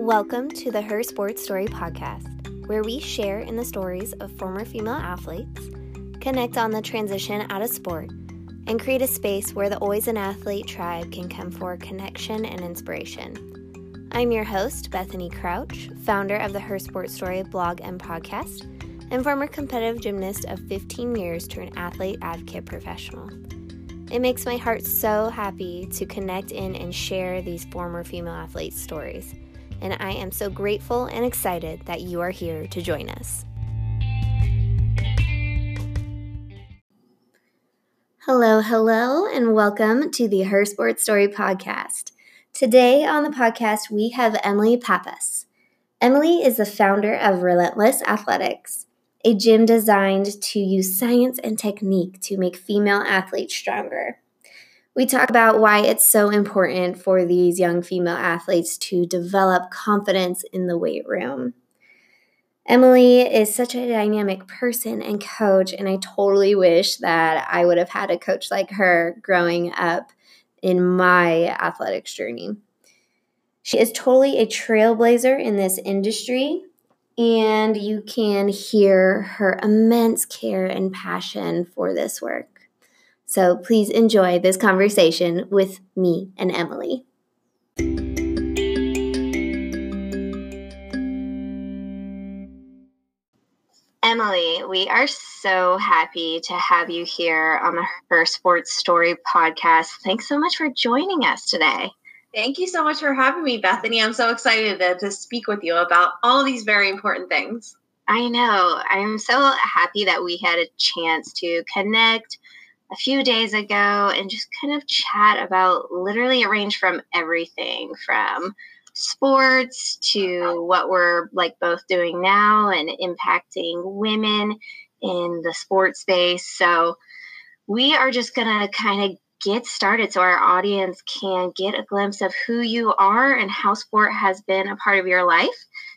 Welcome to the Her Sports Story podcast, where we share in the stories of former female athletes, connect on the transition out of sport, and create a space where the Always an Athlete tribe can come for connection and inspiration. I'm your host, Bethany Crouch, founder of the Her Sports Story blog and podcast, and former competitive gymnast of 15 years turned athlete advocate professional. It makes my heart so happy to connect in and share these former female athletes' stories and I am so grateful and excited that you are here to join us. Hello, hello, and welcome to the Her Sports Story podcast. Today on the podcast, we have Emily Pappas. Emily is the founder of Relentless Athletics, a gym designed to use science and technique to make female athletes stronger. We talk about why it's so important for these young female athletes to develop confidence in the weight room. Emily is such a dynamic person and coach, and I totally wish that I would have had a coach like her growing up in my athletics journey. She is totally a trailblazer in this industry, and you can hear her immense care and passion for this work. So please enjoy this conversation with me and Emily. Emily, we are so happy to have you here on the Her Sports Story podcast. Thanks so much for joining us today. Thank you so much for having me, Bethany. I'm so excited to, to speak with you about all these very important things. I know. I'm so happy that we had a chance to connect, a few days ago and just kind of chat about literally a range from everything from sports to what we're like both doing now and impacting women in the sports space. So we are just going to kind of get started so our audience can get a glimpse of who you are and how sport has been a part of your life.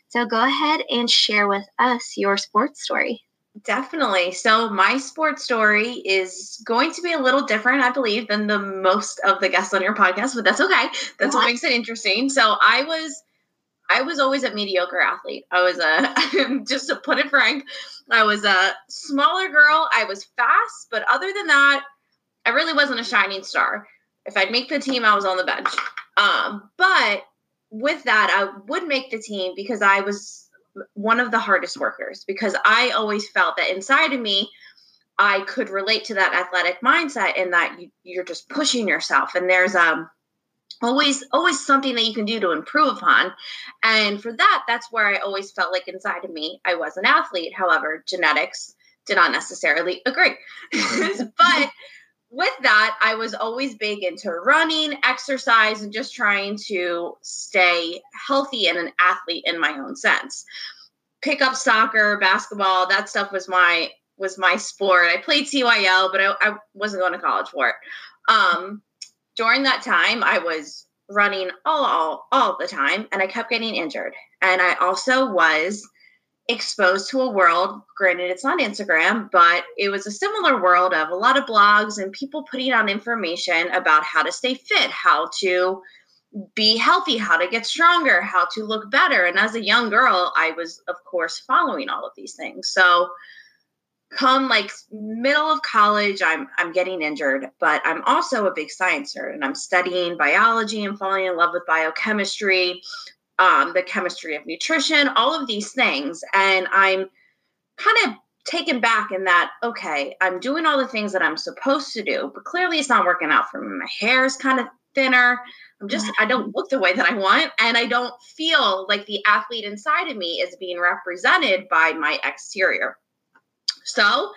So go ahead and share with us your sports story. Definitely. So, my sports story is going to be a little different, I believe, than the most of the guests on your podcast, but that's okay. That's what, what makes it interesting. So, I was. I was always a mediocre athlete. I was a, just to put it frank, I was a smaller girl. I was fast, but other than that, I really wasn't a shining star. If I'd make the team, I was on the bench. Um, but with that, I would make the team because I was one of the hardest workers because I always felt that inside of me, I could relate to that athletic mindset and that you, you're just pushing yourself. And there's um always always something that you can do to improve upon. And for that that's where i always felt like inside of me i was an athlete. However genetics did not necessarily agree. But with that, I was always big into running, exercise, and just trying to stay healthy and an athlete in my own sense. Pick up soccer, basketball, that stuff was my was my sport. I played CYL, but I, I wasn't going to college for it. Um, during that time, I was running all, all all the time, and I kept getting injured. And I also was exposed to a world granted it's not instagram but it was a similar world of a lot of blogs and people putting out information about how to stay fit how to be healthy how to get stronger how to look better. And as a young girl i was of course following all of these things. So come like middle of college i'm i'm getting injured but i'm also a big science nerd and i'm studying biology and falling in love with biochemistry um, the chemistry of nutrition, all of these things. And I'm kind of taken back in that, okay, I'm doing all the things that I'm supposed to do, but clearly it's not working out for me. My hair is kind of thinner. I'm just, I don't look the way that I want. And I don't feel like the athlete inside of me is being represented by my exterior. So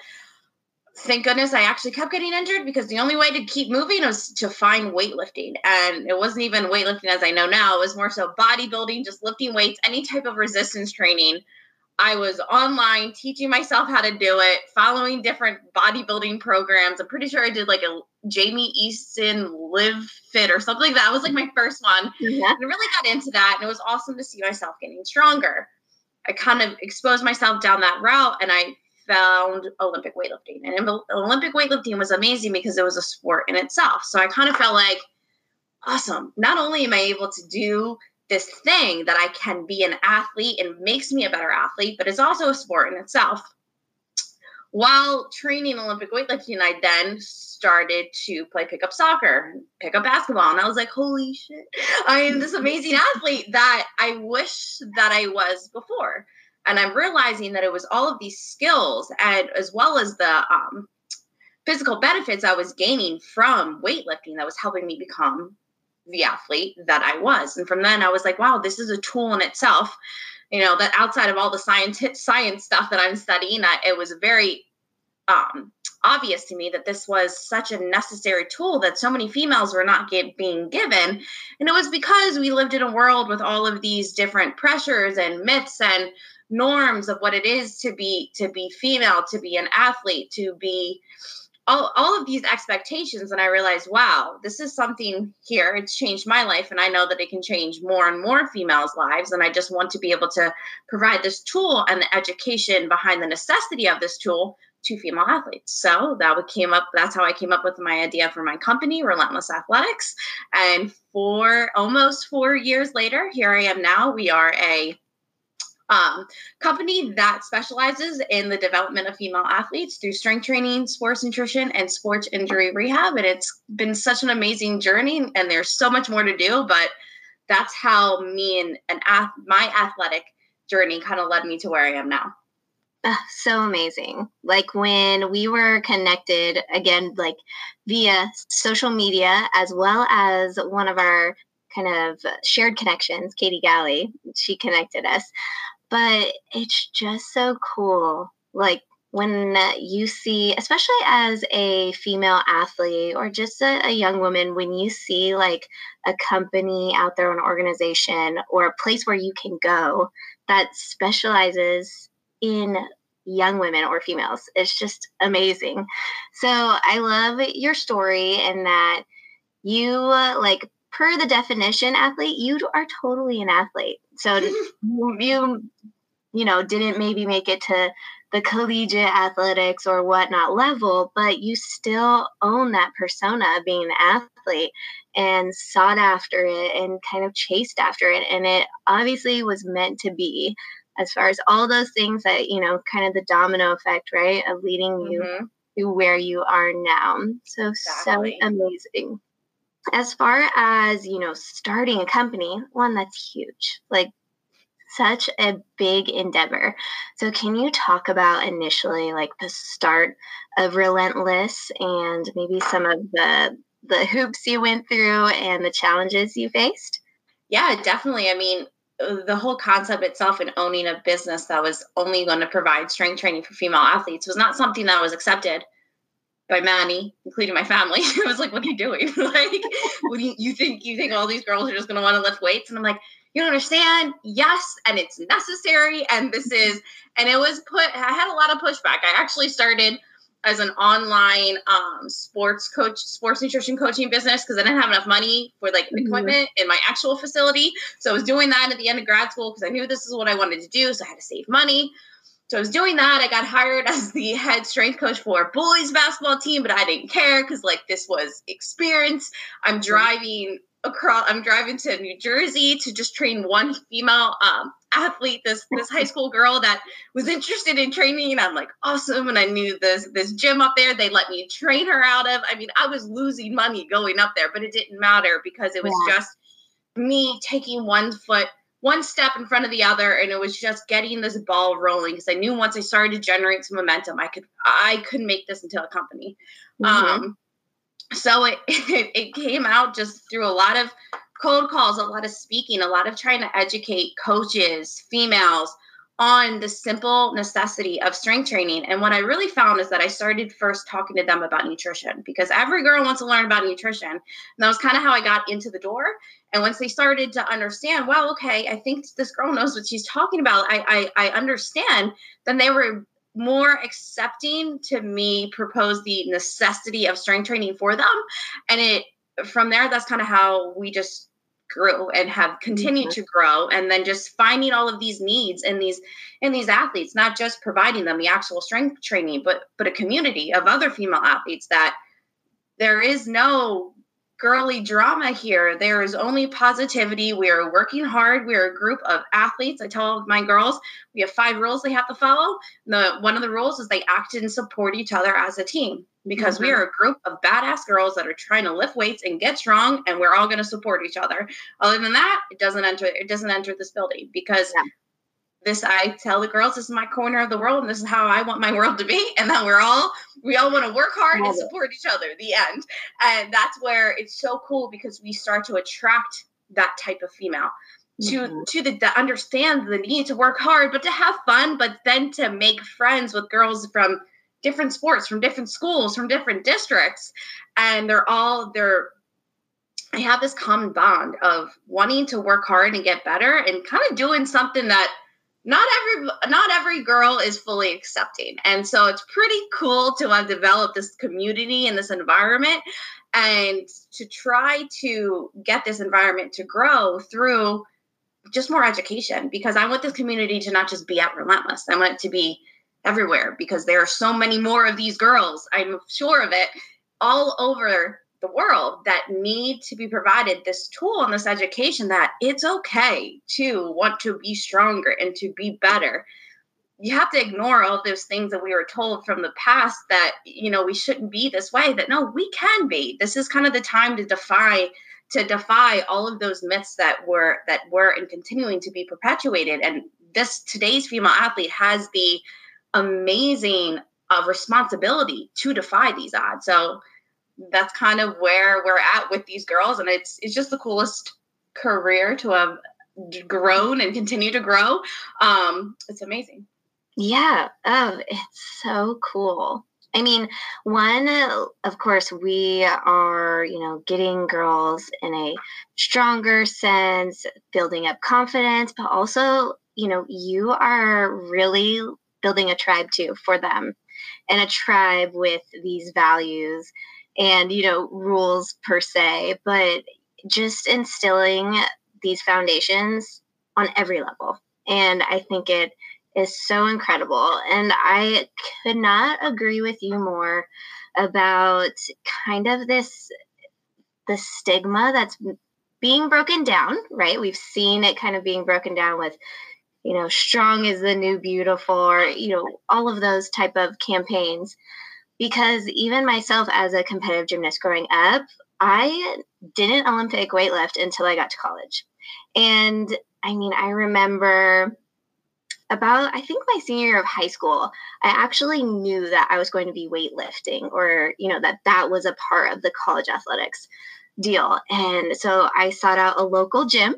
thank goodness I actually kept getting injured because the only way to keep moving was to find weightlifting. And it wasn't even weightlifting as I know now, it was more so bodybuilding, just lifting weights, any type of resistance training. I was online teaching myself how to do it, following different bodybuilding programs. I'm pretty sure I did like a Jamie Eason Live Fit or something like that. was like my first one. Yeah. And I really got into that. And it was awesome to see myself getting stronger. I kind of exposed myself down that route and I found Olympic weightlifting. And Olympic weightlifting was amazing because it was a sport in itself. So I kind of felt like, awesome. Not only am I able to do this thing that I can be an athlete and makes me a better athlete, but it's also a sport in itself. While training Olympic weightlifting, I then started to play pickup soccer, pick up basketball, and I was like, "Holy shit! I am this amazing athlete that I wish that I was before." And I'm realizing that it was all of these skills, and as well as the um, physical benefits I was gaining from weightlifting that was helping me become the athlete that I was. And from then I was like, wow, this is a tool in itself. You know, that outside of all the science science stuff that I'm studying, I, it was very um, obvious to me that this was such a necessary tool that so many females were not get, being given. And it was because we lived in a world with all of these different pressures and myths and norms of what it is to be to be female, to be an athlete, to be all, all of these expectations. And i realized wow this is something here. It's changed my life. And i know that it can change more and more females lives. And i just want to be able to provide this tool and the education behind the necessity of this tool to female athletes. So that would came up that's how i came up with my idea for my company relentless athletics. And for almost four years later here i am now. We are a um, company that specializes in the development of female athletes through strength training, sports nutrition, and sports injury rehab. And it's been such an amazing journey, and there's so much more to do. But that's how me and, and ath- my athletic journey kind of led me to where I am now. Uh, so amazing. Like when we were connected again, like via social media, as well as one of our kind of shared connections, Katie Galley, she connected us but it's just so cool. Like when you see, especially as a female athlete or just a, a, young woman, when you see like a company out there, an organization, or a place where you can go that specializes in young women or females, it's just amazing. So I love your story and that you like per the definition athlete you are totally an athlete so you you know didn't maybe make it to the collegiate athletics or whatnot level but you still own that persona of being an athlete and sought after it and kind of chased after it and it obviously was meant to be as far as all those things that you know kind of the domino effect right of leading you mm-hmm. to where you are now so exactly. so amazing as far as you know starting a company one that's huge like such a big endeavor. So can you talk about initially like the start of relentless and maybe some of the the hoops you went through and the challenges you faced? Yeah definitely. I mean the whole concept itself and owning a business that was only going to provide strength training for female athletes was not something that was accepted by many, including my family. I was like, "What are you doing? like, what do you, you think? You think all these girls are just going to want to lift weights?" And I'm like, "You don't understand? Yes, and it's necessary. And this is." And it was put. I had a lot of pushback. I actually started as an online um, sports coach, sports nutrition coaching business because I didn't have enough money for like mm-hmm. equipment in my actual facility. So I was doing that at the end of grad school because I knew this is what I wanted to do. So I had to save money. So I was doing that. I got hired as the head strength coach for a boys basketball team, but I didn't care because like this was experience. I'm driving across. I'm driving to New Jersey to just train one female um, athlete, this this high school girl that was interested in training. And I'm like, awesome. And I knew this this gym up there. They let me train her out of. I mean, I was losing money going up there, but it didn't matter because it was yeah. just me taking one foot one step in front of the other and it was just getting this ball rolling because i knew once i started to generate some momentum i could i could make this into a company mm-hmm. um so it, it it came out just through a lot of cold calls a lot of speaking a lot of trying to educate coaches females on the simple necessity of strength training. And what I really found is that I started first talking to them about nutrition because every girl wants to learn about nutrition. And that was kind of how I got into the door. And once they started to understand, well, okay, I think this girl knows what she's talking about. I I, I understand. Then they were more accepting to me propose the necessity of strength training for them. And it from there, that's kind of how we just grew and have continued mm-hmm. to grow and then just finding all of these needs in these in these athletes not just providing them the actual strength training but but a community of other female athletes that there is no girly drama here. There is only positivity. We are working hard. We are a group of athletes. I tell my girls we have five rules they have to follow. The one of the rules is they act and support each other as a team because mm-hmm. we are a group of badass girls that are trying to lift weights and get strong, and we're all going to support each other. Other than that, it doesn't enter. It doesn't enter this building because. Yeah this I tell the girls this is my corner of the world and this is how I want my world to be and that we're all we all want to work hard and support each other the end. And that's where it's so cool because we start to attract that type of female to mm-hmm. to the to understand the need to work hard but to have fun but then to make friends with girls from different sports from different schools from different districts. And they're all they're I have this common bond of wanting to work hard and get better and kind of doing something that not every not every girl is fully accepting. And so it's pretty cool to have developed this community and this environment and to try to get this environment to grow through just more education because i want this community to not just be at relentless. I want it to be everywhere because there are so many more of these girls i'm sure of it all over the world that need to be provided this tool and this education that it's okay to want to be stronger and to be better. You have to ignore all those things that we were told from the past that you know we shouldn't be this way that no we can be. This is kind of the time to defy to defy all of those myths that were that were and continuing to be perpetuated. And this today's female athlete has the amazing uh, responsibility to defy these odds. So that's kind of where we're at with these girls and it's it's just the coolest career to have grown and continue to grow. Um it's amazing. Yeah. Oh it's so cool. I mean, one, of course, we are, you know, getting girls in a stronger sense, building up confidence, but also, you know, you are really building a tribe too for them and a tribe with these values and you know rules per se but just instilling these foundations on every level. And i think it is so incredible. And i could not agree with you more about kind of this the stigma that's being broken down right? We've seen it kind of being broken down with you know strong is the new beautiful or you know all of those type of campaigns because even myself as a competitive gymnast growing up, I didn't Olympic weightlift until I got to college. And I mean, I remember about I think my senior year of high school, I actually knew that I was going to be weightlifting or, you know, that that was a part of the college athletics deal. And so I sought out a local gym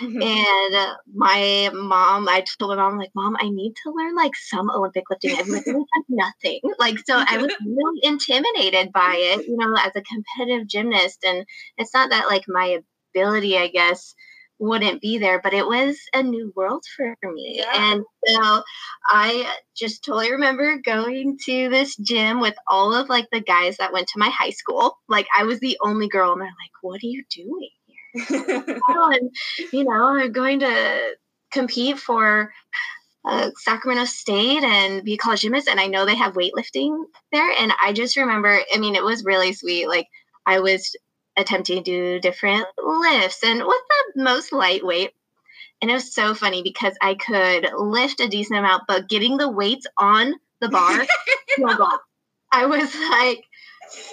Mm-hmm. And my mom, I told my mom, like, Mom, I need to learn like some Olympic lifting. I've literally done nothing. Like, so I was really intimidated by it, you know, as a competitive gymnast. And it's not that like my ability, I guess, wouldn't be there, but it was a new world for me. Yeah. And so I just totally remember going to this gym with all of like the guys that went to my high school. Like I was the only girl, and they're like, What are you doing? and you know, I'm going to compete for uh, Sacramento State and be a college gymnast, and I know they have weightlifting there. And I just remember, I mean, it was really sweet. Like I was attempting to do different lifts and with the most lightweight. And it was so funny because I could lift a decent amount, but getting the weights on the bar, oh I was like,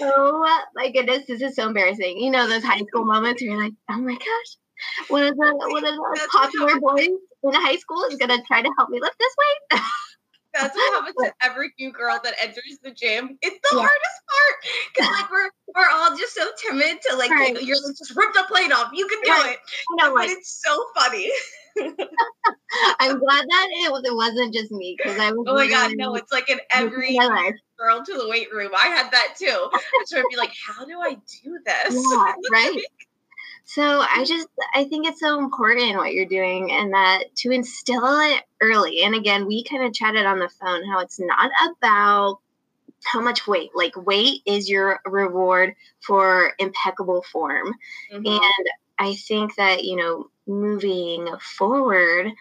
oh my goodness, this is so embarrassing. You know those high school moments where you're like, oh my gosh, one of the one of the popular boys in high school is gonna try to help me lift this weight. That's what happens to every new girl that enters the gym. It's the yeah. hardest part because like we're we're all just so timid to like right. you're like just rip the plate off. You can do right. it. No, but it's so funny. I'm glad that it, it wasn't just me because I was. Oh my god, no! It's like in every girl to the weight room. I had that too. So I'd be like, "How do I do this?" Yeah, right. So I just I think it's so important what you're doing and that to instill it early. And again, we kind of chatted on the phone how it's not about how much weight. Like weight is your reward for impeccable form. Mm-hmm. And I think that, you know, moving forward,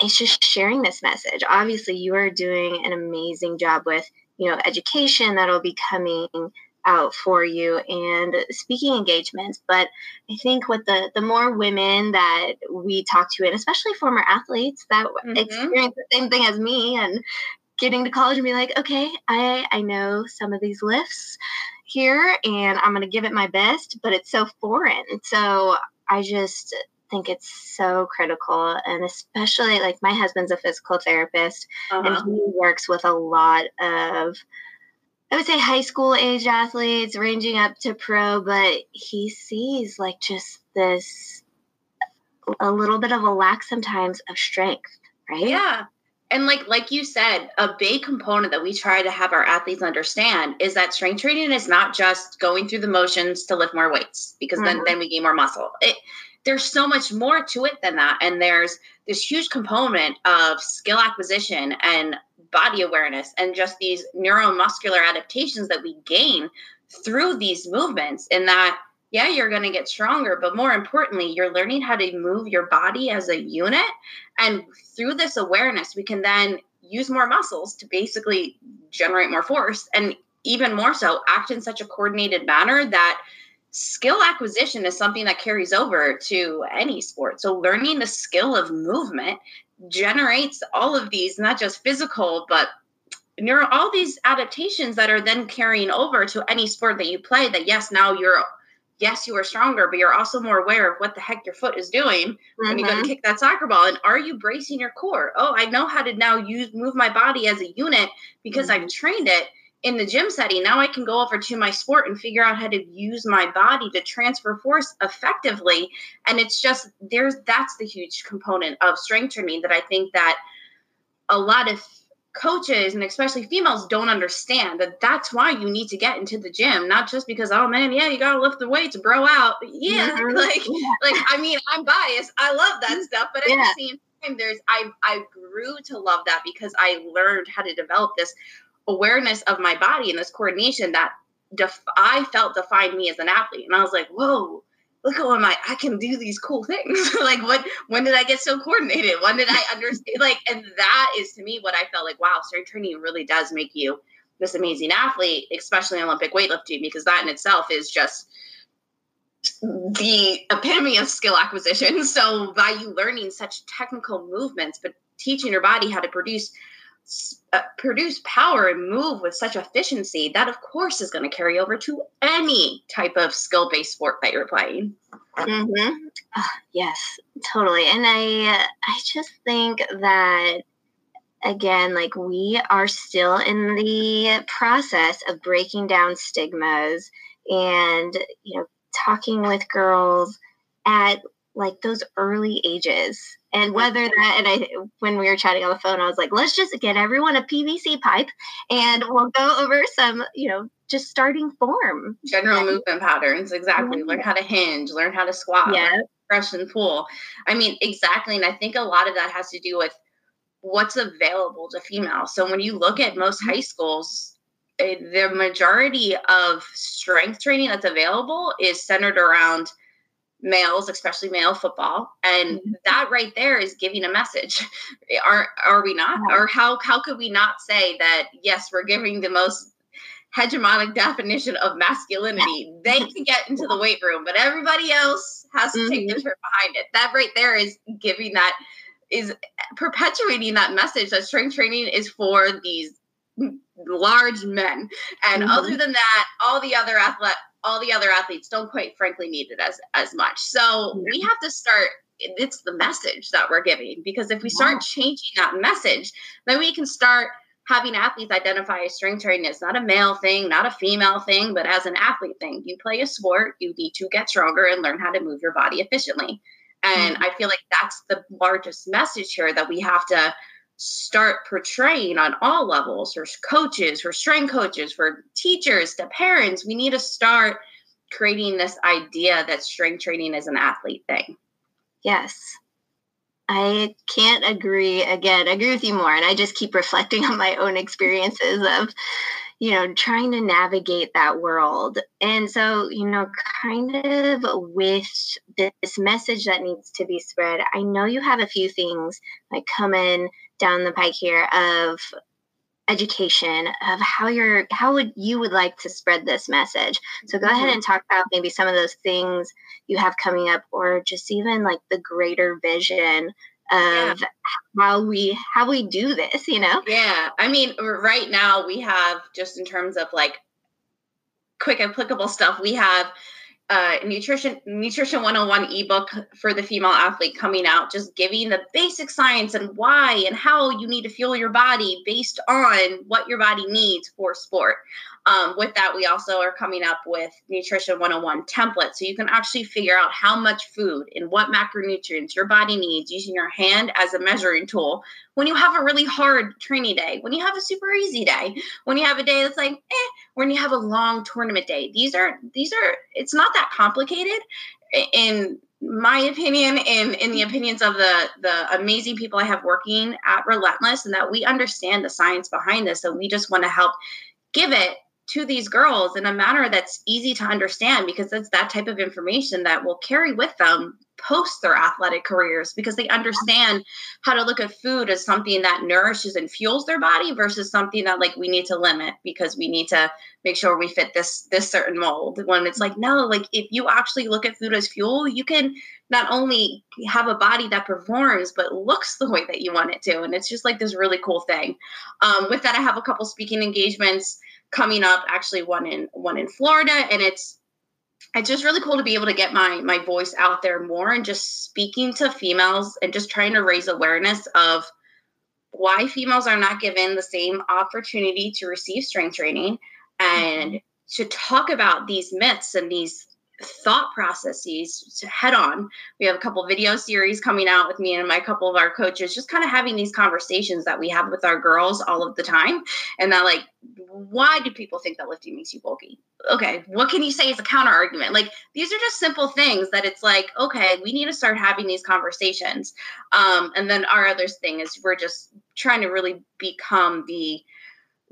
it's just sharing this message. Obviously, you are doing an amazing job with, you know, education that'll be coming out for you and speaking engagements. But I think with the the more women that we talk to, and especially former athletes that mm-hmm. experience the same thing as me, and getting to college and be like, okay, I I know some of these lifts here, and I'm going to give it my best, but it's so foreign. So I just think it's so critical and especially like my husband's a physical therapist uh-huh. and he works with a lot of I would say high school age athletes ranging up to pro, but he sees like just this a little bit of a lack sometimes of strength, right? Yeah. And like like you said, a big component that we try to have our athletes understand is that strength training is not just going through the motions to lift more weights because mm-hmm. then then we gain more muscle. It there's so much more to it than that and there's this huge component of skill acquisition and body awareness and just these neuromuscular adaptations that we gain through these movements in that yeah you're going to get stronger but more importantly you're learning how to move your body as a unit and through this awareness we can then use more muscles to basically generate more force and even more so act in such a coordinated manner that skill acquisition is something that carries over to any sport. So learning the skill of movement generates all of these, not just physical, but neuro all these adaptations that are then carrying over to any sport that you play that yes, now you're yes, you are stronger, but you're also more aware of what the heck your foot is doing mm-hmm. when you go to mm-hmm. kick that soccer ball. And are you bracing your core? Oh, I know how to now use move my body as a unit because mm-hmm. I've trained it in the gym setting, now I can go over to my sport and figure out how to use my body to transfer force effectively. And it's just there's that's the huge component of strength training that I think that a lot of coaches and especially females don't understand that that's why you need to get into the gym not just because oh man yeah you gotta lift the weights bro out yeah mm-hmm. like yeah. like i mean i'm biased i love that stuff but at yeah. the same time there's i i grew to love that because i learned how to develop this awareness of my body and this coordination that def- I felt defined me as an athlete. And I was like, whoa, look at what my I can do these cool things. like what when did I get so coordinated? When did I understand like and that is to me what I felt like, wow, strength training really does make you this amazing athlete, especially Olympic weightlifting, because that in itself is just the epitome of skill acquisition. So by you learning such technical movements, but teaching your body how to produce uh, produce power and move with such efficiency, that of course is going to carry over to any type of skill based sport that you're playing. Mm-hmm. Uh, yes, totally. And I, I just think that again, like we are still in the process of breaking down stigmas and you know talking with girls at like those early ages and whether that and i when we were chatting on the phone i was like let's just get everyone a pvc pipe and we'll go over some you know just starting form. General movement patterns exactly. Learn how to hinge learn how to squat yeah press and pull. I mean exactly and i think a lot of that has to do with what's available to females. So when you look at most high schools eh, the majority of strength training that's available is centered around males, especially male football. And mm-hmm. that right there is giving a message. Are are we not? Or how how could we not say that yes, we're giving the most hegemonic definition of masculinity. They can get into the weight room, but everybody else has to mm-hmm. take the mm-hmm. turn behind it. That right there is giving that is perpetuating that message that strength training is for these large men. And mm-hmm. other than that, all the other athlete all the other athletes don't quite frankly need it as as much. So we have to start it's the message that we're giving because if we start changing that message, then we can start having athletes identify strength training as not a male thing, not a female thing, but as an athlete thing. You play a sport, you need to get stronger and learn how to move your body efficiently. And mm-hmm. I feel like that's the largest message here that we have to start portraying on all levels for coaches, for strength coaches, for teachers, to parents. We need to start creating this idea that strength training is an athlete thing. Yes. I can't agree again, agree with you more. And I just keep reflecting on my own experiences of, you know, trying to navigate that world. And so, you know, kind of with this message that needs to be spread, I know you have a few things like coming down the pike here of education of how you're how would you would like to spread this message so go mm-hmm. ahead and talk about maybe some of those things you have coming up or just even like the greater vision of yeah. how we how we do this you know? Yeah. I mean right now we have just in terms of like quick applicable stuff we have uh, nutrition nutrition 101 ebook for the female athlete coming out just giving the basic science and why and how you need to fuel your body based on what your body needs for sport um, with that, we also are coming up with Nutrition 101 template. So you can actually figure out how much food and what macronutrients your body needs using your hand as a measuring tool when you have a really hard training day, when you have a super easy day, when you have a day that's like, eh, when you have a long tournament day. These are, these are, it's not that complicated. In my opinion and in the opinions of the the amazing people I have working at Relentless and that we understand the science behind this and we just want to help give it to these girls in a manner that's easy to understand because it's that type of information that will carry with them post their athletic careers because they understand how to look at food as something that nourishes and fuels their body versus something that like we need to limit because we need to make sure we fit this this certain mold. When it's like no like if you actually look at food as fuel you can not only have a body that performs but looks the way that you want it to. And it's just like this really cool thing. Um, with that i have a couple speaking engagements coming up actually one in one in Florida and it's it's just really cool to be able to get my my voice out there more and just speaking to females and just trying to raise awareness of why females are not given the same opportunity to receive strength training and mm-hmm. to talk about these myths and these thought processes to head on. We have a couple video series coming out with me and my couple of our coaches, just kind of having these conversations that we have with our girls all of the time. And that, like, why do people think that lifting makes you bulky? Okay, what can you say as a counter argument? Like, these are just simple things that it's like, okay, we need to start having these conversations. Um, and then our other thing is we're just trying to really become the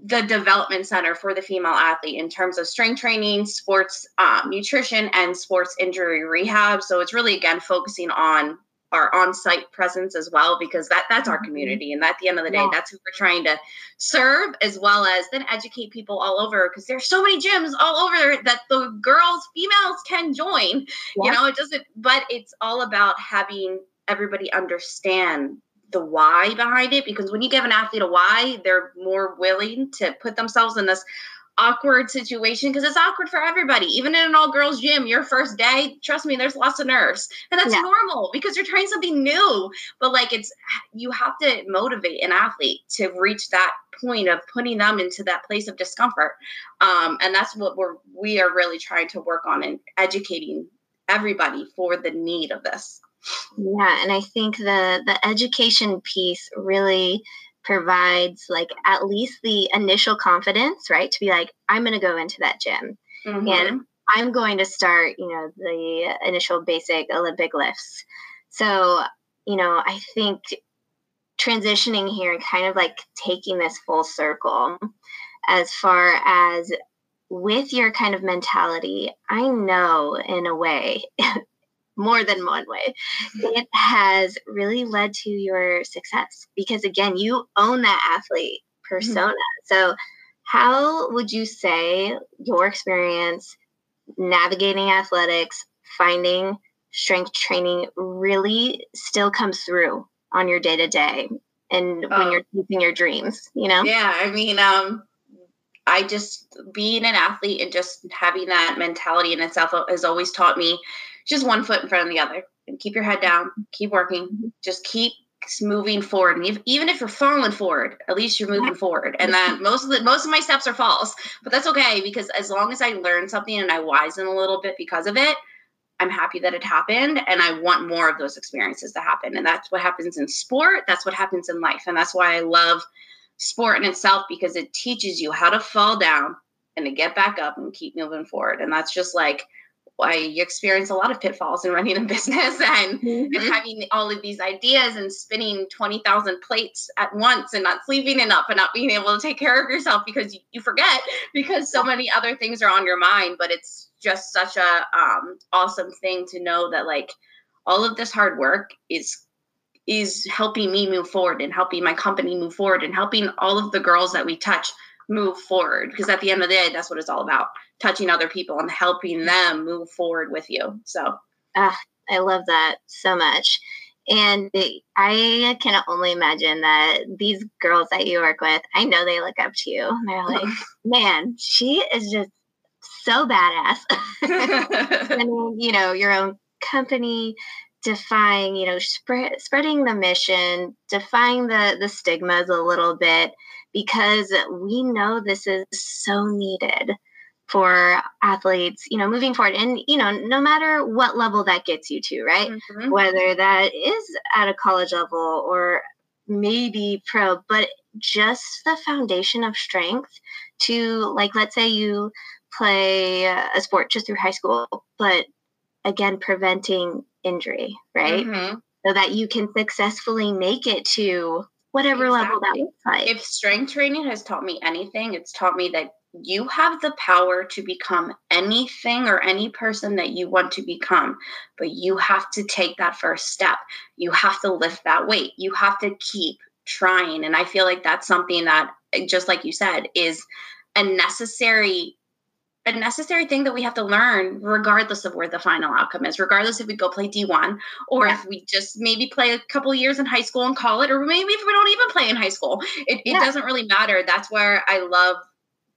the development center for the female athlete in terms of strength training, sports um, nutrition, and sports injury rehab. So it's really again focusing on our on-site presence as well because that that's our mm-hmm. community and at the end of the day yeah. that's who we're trying to serve as well as then educate people all over because there's so many gyms all over that the girls females can join yeah. you know it doesn't but it's all about having everybody understand the why behind it because when you give an athlete a why, they're more willing to put themselves in this awkward situation because it's awkward for everybody. Even in an all girls gym, your first day, trust me, there's lots of nerves. And that's yeah. normal because you're trying something new. But like it's you have to motivate an athlete to reach that point of putting them into that place of discomfort. Um, and that's what we're we are really trying to work on and educating everybody for the need of this. Yeah, and I think the the education piece really provides like at least the initial confidence, right? To be like, I'm going to go into that gym mm-hmm. and I'm going to start, you know, the initial basic Olympic lifts. So, you know, I think transitioning here and kind of like taking this full circle as far as with your kind of mentality, I know in a way more than one way, it has really led to your success because again, you own that athlete persona. Mm-hmm. So, how would you say your experience navigating athletics, finding strength training really still comes through on your day to day and when oh. you're chasing your dreams, you know? Yeah, I mean, um, I just being an athlete and just having that mentality in itself has always taught me just one foot in front of the other and keep your head down, keep working, just keep moving forward. And if, even if you're falling forward, at least you're moving forward. And that most of the most of my steps are falls, but that's okay because as long as I learn something and I wisen a little bit because of it, I'm happy that it happened and I want more of those experiences to happen. And that's what happens in sport. That's what happens in life. And that's why I love sport in itself because it teaches you how to fall down and to get back up and keep moving forward. And that's just like why you experience a lot of pitfalls in running a business and, mm-hmm. and having all of these ideas and spinning 20,000 plates at once and not sleeping enough and not being able to take care of yourself because you, you forget because so many other things are on your mind. But it's just such a um, awesome thing to know that like all of this hard work is is helping me move forward and helping my company move forward and helping all of the girls that we touch move forward. Because at the end of the day that's what it's all about touching other people and helping them move forward with you. So. Ah, i love that so much. And i can only imagine that these girls that you work with i know they look up to you. And they're like man she is just so badass. And you know your own company defying you know spread, spreading the mission defying the the stigmas a little bit because we know this is so needed for athletes, you know, moving forward. And, you know, no matter what level that gets you to, right? Mm-hmm. Whether that is at a college level or maybe pro, but just the foundation of strength to, like, let's say you play a sport just through high school, but again, preventing injury, right? Mm-hmm. So that you can successfully make it to whatever exactly. level that looks like. If strength training has taught me anything, it's taught me that you have the power to become anything or any person that you want to become, but you have to take that first step. You have to lift that weight. You have to keep trying. And I feel like that's something that, just like you said, is a necessary a necessary thing that we have to learn regardless of where the final outcome is regardless if we go play d1 or yeah. if we just maybe play a couple years in high school and call it or maybe if we don't even play in high school it, yeah. it doesn't really matter that's where i love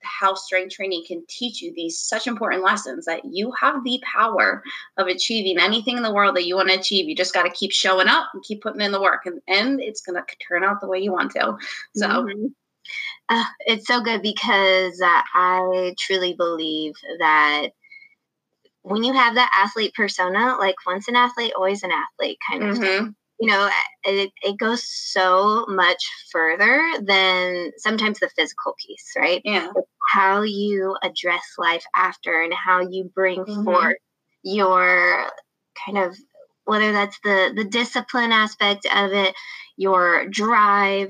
how strength training can teach you these such important lessons that you have the power of achieving anything in the world that you want to achieve. You just got to keep showing up and keep putting in the work, and, and it's going to turn out the way you want to. So, mm-hmm. Uh, it's so good because uh, I truly believe that when you have that athlete persona, like once an athlete, always an athlete kind of mm-hmm. thing, you know, it, it goes so much further than sometimes the physical piece, right? Yeah. how you address life after and how you bring mm-hmm. forth your kind of whether that's the the discipline aspect of it, your drive,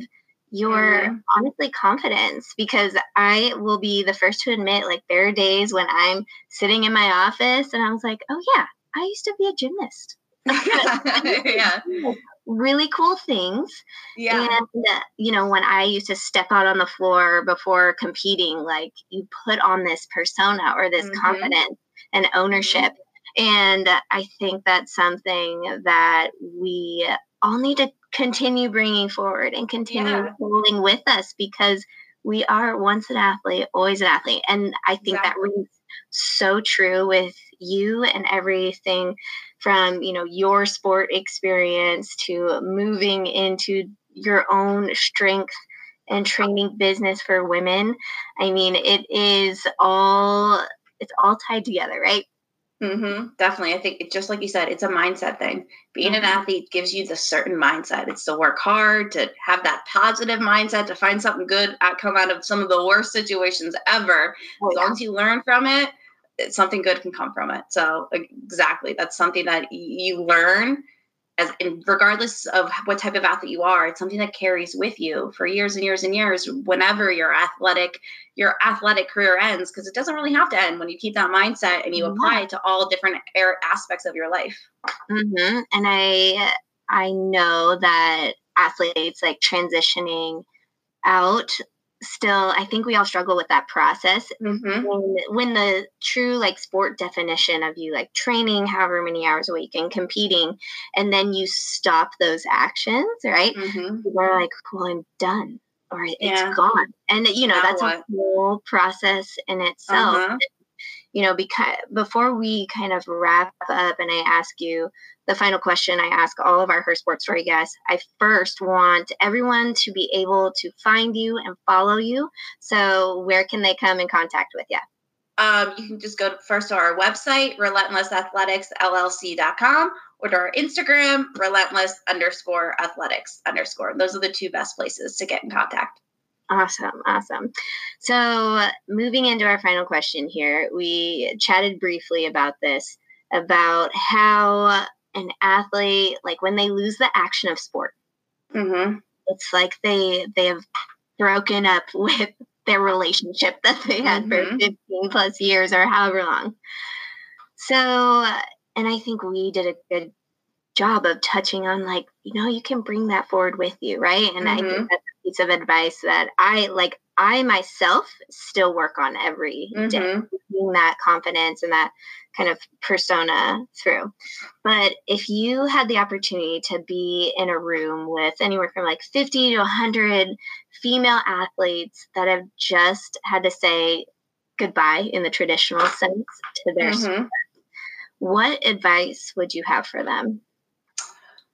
your mm-hmm. honestly confidence because I will be the first to admit like there are days when I'm sitting in my office and I was like, "Oh yeah, I used to be a gymnast." yeah. Really cool things. Yeah. And, uh, you know, when I used to step out on the floor before competing, like you put on this persona or this mm-hmm. confidence and ownership. And I think that's something that we all need to continue bringing forward and continue yeah. with us because we are once an athlete, always an athlete. And I think exactly. that rings so true with you and everything from, you know, your sport experience to moving into your own strength and training business for women. I mean, it is all it's all tied together, right? Mm-hmm, definitely. I think it, just like you said, it's a mindset thing. Being mm-hmm. an athlete gives you the certain mindset. It's to work hard, to have that positive mindset, to find something good come out of some of the worst situations ever. Oh, as long as you learn from it, something good can come from it. So exactly, that's something that you learn as in, regardless of what type of athlete you are, it's something that carries with you for years and years and years. Whenever your athletic your athletic career ends, because it doesn't really have to end when you keep that mindset and you mm-hmm. apply it to all different aspects of your life. Mm-hmm. And I I know that athletes like transitioning out still i think we all struggle with that process mm-hmm. when, when, the true like sport definition of you like training however many hours a week and competing and then you stop those actions right mm-hmm. are like well i'm done or it's yeah. gone and you know now that's what? a whole process in itself uh-huh you know, because before we kind of wrap up and I ask you the final question I ask all of our Her Sports Story guests, I first want everyone to be able to find you and follow you. So where can they come in contact with you? Um, you can just go to, first to our website, relentlessathleticsllc.com, or to our Instagram, relentless underscore athletics underscore. Those are the two best places to get in contact. Awesome, awesome. So, moving into our final question here, we chatted briefly about this about how an athlete, like when they lose the action of sport, mm-hmm. it's like they they have broken up with their relationship that they had mm-hmm. for 15 plus years or however long. So, and I think we did a good job of touching on like you know you can bring that forward with you right and mm-hmm. i think mm-hmm. that's piece of advice that i like i myself still work on every mm-hmm. day, that confidence and that kind of persona through but if you had the opportunity to be in a room with anywhere from like 50 to 100 female athletes that have just had to say goodbye in the traditional sense to their mm-hmm. sport what advice would you have for them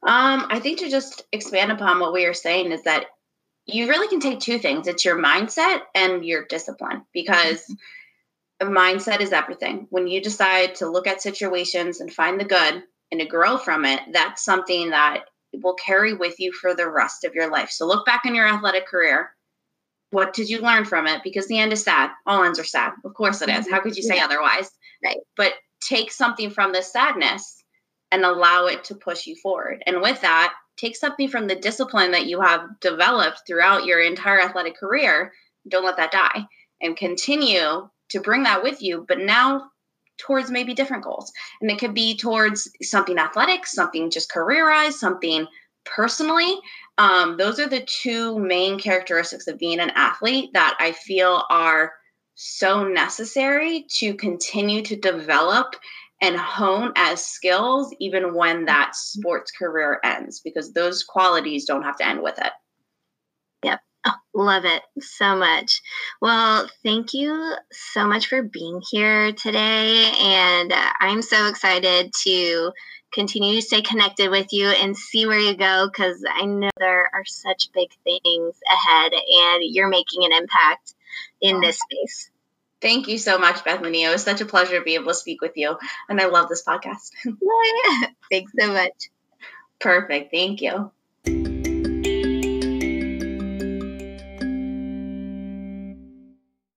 um, I think to just expand upon what we are saying is that you really can take two things it's your mindset and your discipline because mm-hmm. mindset is everything. When you decide to look at situations and find the good and to grow from it, that's something that will carry with you for the rest of your life. So look back in your athletic career. What did you learn from it? Because the end is sad. All ends are sad. Of course it is. How could you say yeah. otherwise? Right. But take something from this sadness and allow it to push you forward. And with that, take something from the discipline that you have developed throughout your entire athletic career. Don't let that die and continue to bring that with you, but now towards maybe different goals. And it could be towards something athletic, something just careerized, something personally. Um, those are the two main characteristics of being an athlete that I feel are so necessary to continue to develop and hone as skills even when that sports career ends because those qualities don't have to end with it. Yep. Oh, love it so much. Well, thank you so much for being here today. And I'm so excited to continue to stay connected with you and see where you go because I know there are such big things ahead and you're making an impact in this space. Thank you so much, Bethany. It was such a pleasure to be able to speak with you. And I love this podcast. Thanks so much. Perfect. Thank you.